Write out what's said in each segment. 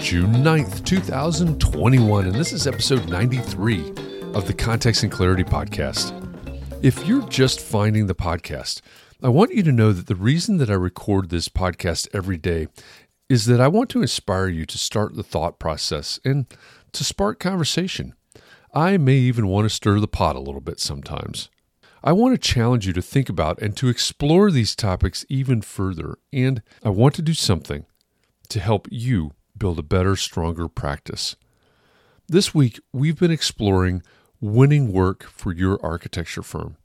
June 9th, 2021, and this is episode 93 of the Context and Clarity Podcast. If you're just finding the podcast, I want you to know that the reason that I record this podcast every day is that I want to inspire you to start the thought process and to spark conversation. I may even want to stir the pot a little bit sometimes. I want to challenge you to think about and to explore these topics even further, and I want to do something to help you build a better, stronger practice. This week, we've been exploring winning work for your architecture firm.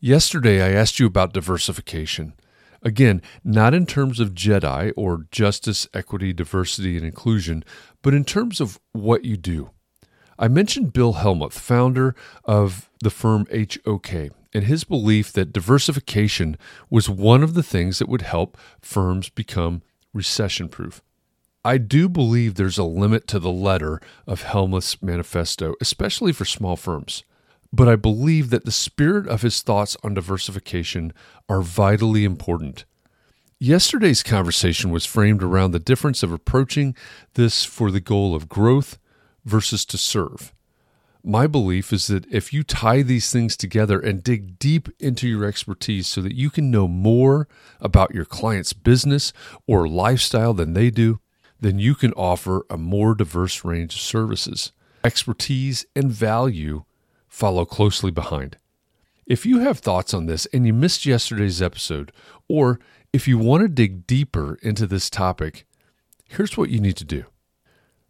Yesterday, I asked you about diversification. Again, not in terms of JEDI or justice, equity, diversity, and inclusion, but in terms of what you do. I mentioned Bill Hellmuth, founder of the firm HOK, and his belief that diversification was one of the things that would help firms become recession proof. I do believe there's a limit to the letter of Hellmuth's manifesto, especially for small firms. But I believe that the spirit of his thoughts on diversification are vitally important. Yesterday's conversation was framed around the difference of approaching this for the goal of growth versus to serve. My belief is that if you tie these things together and dig deep into your expertise so that you can know more about your client's business or lifestyle than they do, then you can offer a more diverse range of services. Expertise and value follow closely behind. If you have thoughts on this and you missed yesterday's episode, or if you want to dig deeper into this topic, here's what you need to do.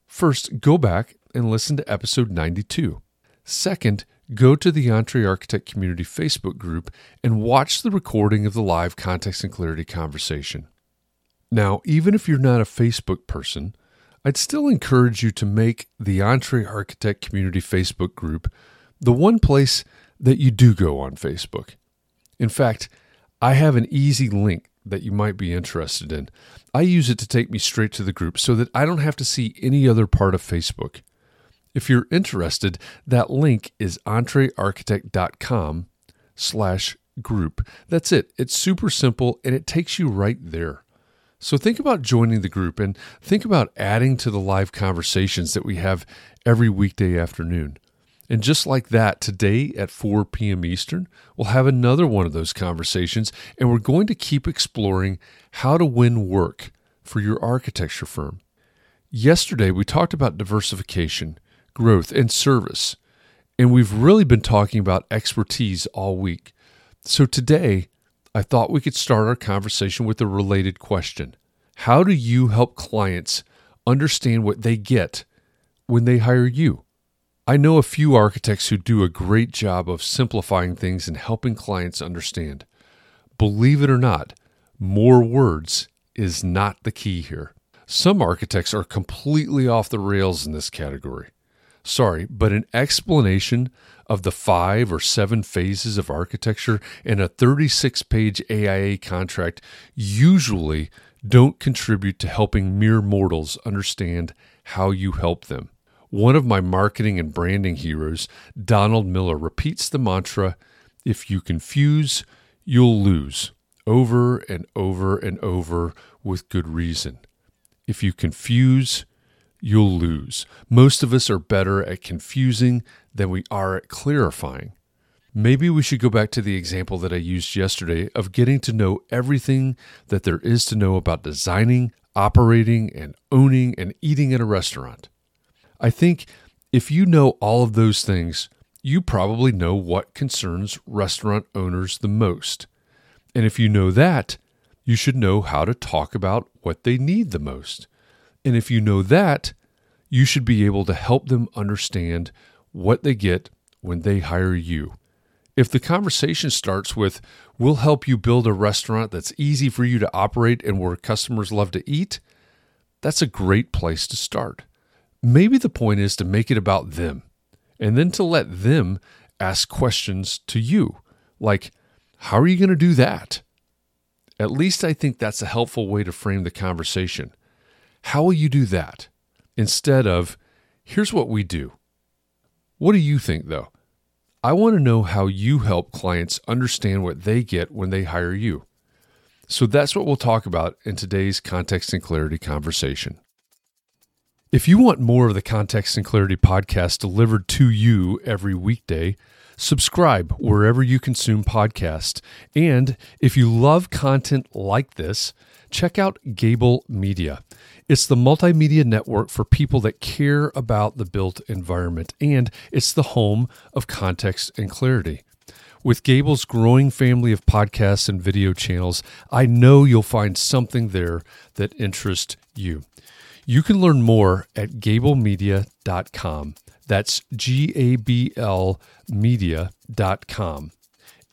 First, go back and listen to episode 92. Second, go to the Entre Architect Community Facebook group and watch the recording of the live context and clarity conversation. Now, even if you're not a Facebook person, I'd still encourage you to make the Entre Architect Community Facebook group the one place that you do go on Facebook. In fact, I have an easy link that you might be interested in. I use it to take me straight to the group so that I don't have to see any other part of Facebook. If you're interested, that link is entrearchitect.com slash group. That's it. It's super simple and it takes you right there. So think about joining the group and think about adding to the live conversations that we have every weekday afternoon. And just like that, today at 4 p.m. Eastern, we'll have another one of those conversations, and we're going to keep exploring how to win work for your architecture firm. Yesterday, we talked about diversification, growth, and service, and we've really been talking about expertise all week. So today, I thought we could start our conversation with a related question How do you help clients understand what they get when they hire you? I know a few architects who do a great job of simplifying things and helping clients understand. Believe it or not, more words is not the key here. Some architects are completely off the rails in this category. Sorry, but an explanation of the five or seven phases of architecture in a 36 page AIA contract usually don't contribute to helping mere mortals understand how you help them. One of my marketing and branding heroes, Donald Miller, repeats the mantra if you confuse, you'll lose, over and over and over with good reason. If you confuse, you'll lose. Most of us are better at confusing than we are at clarifying. Maybe we should go back to the example that I used yesterday of getting to know everything that there is to know about designing, operating, and owning and eating in a restaurant. I think if you know all of those things, you probably know what concerns restaurant owners the most. And if you know that, you should know how to talk about what they need the most. And if you know that, you should be able to help them understand what they get when they hire you. If the conversation starts with, We'll help you build a restaurant that's easy for you to operate and where customers love to eat, that's a great place to start. Maybe the point is to make it about them and then to let them ask questions to you, like, How are you going to do that? At least I think that's a helpful way to frame the conversation. How will you do that? Instead of, Here's what we do. What do you think, though? I want to know how you help clients understand what they get when they hire you. So that's what we'll talk about in today's Context and Clarity conversation. If you want more of the Context and Clarity podcast delivered to you every weekday, subscribe wherever you consume podcasts. And if you love content like this, check out Gabl Media. It's the multimedia network for people that care about the built environment, and it's the home of Context and Clarity. With Gabl's growing family of podcasts and video channels, I know you'll find something there that interests you. You can learn more at gablmedia.com. That's G A B L media.com.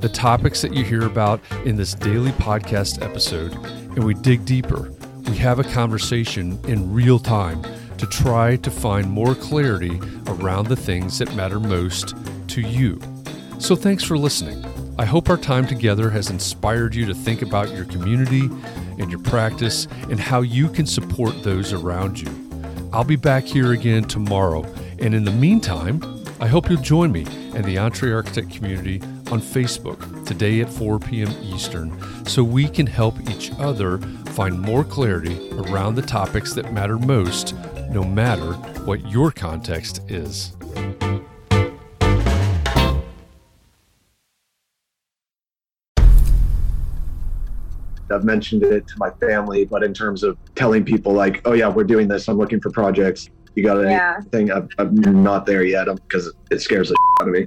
the topics that you hear about in this daily podcast episode, and we dig deeper. We have a conversation in real time to try to find more clarity around the things that matter most to you. So thanks for listening. I hope our time together has inspired you to think about your community and your practice and how you can support those around you. I'll be back here again tomorrow. And in the meantime, I hope you'll join me and the Entre Architect community on Facebook today at 4 p.m. Eastern so we can help each other find more clarity around the topics that matter most, no matter what your context is. I've mentioned it to my family, but in terms of telling people like, oh yeah, we're doing this. I'm looking for projects. You got anything? Yeah. I'm, I'm, not there yet because it scares the out of me.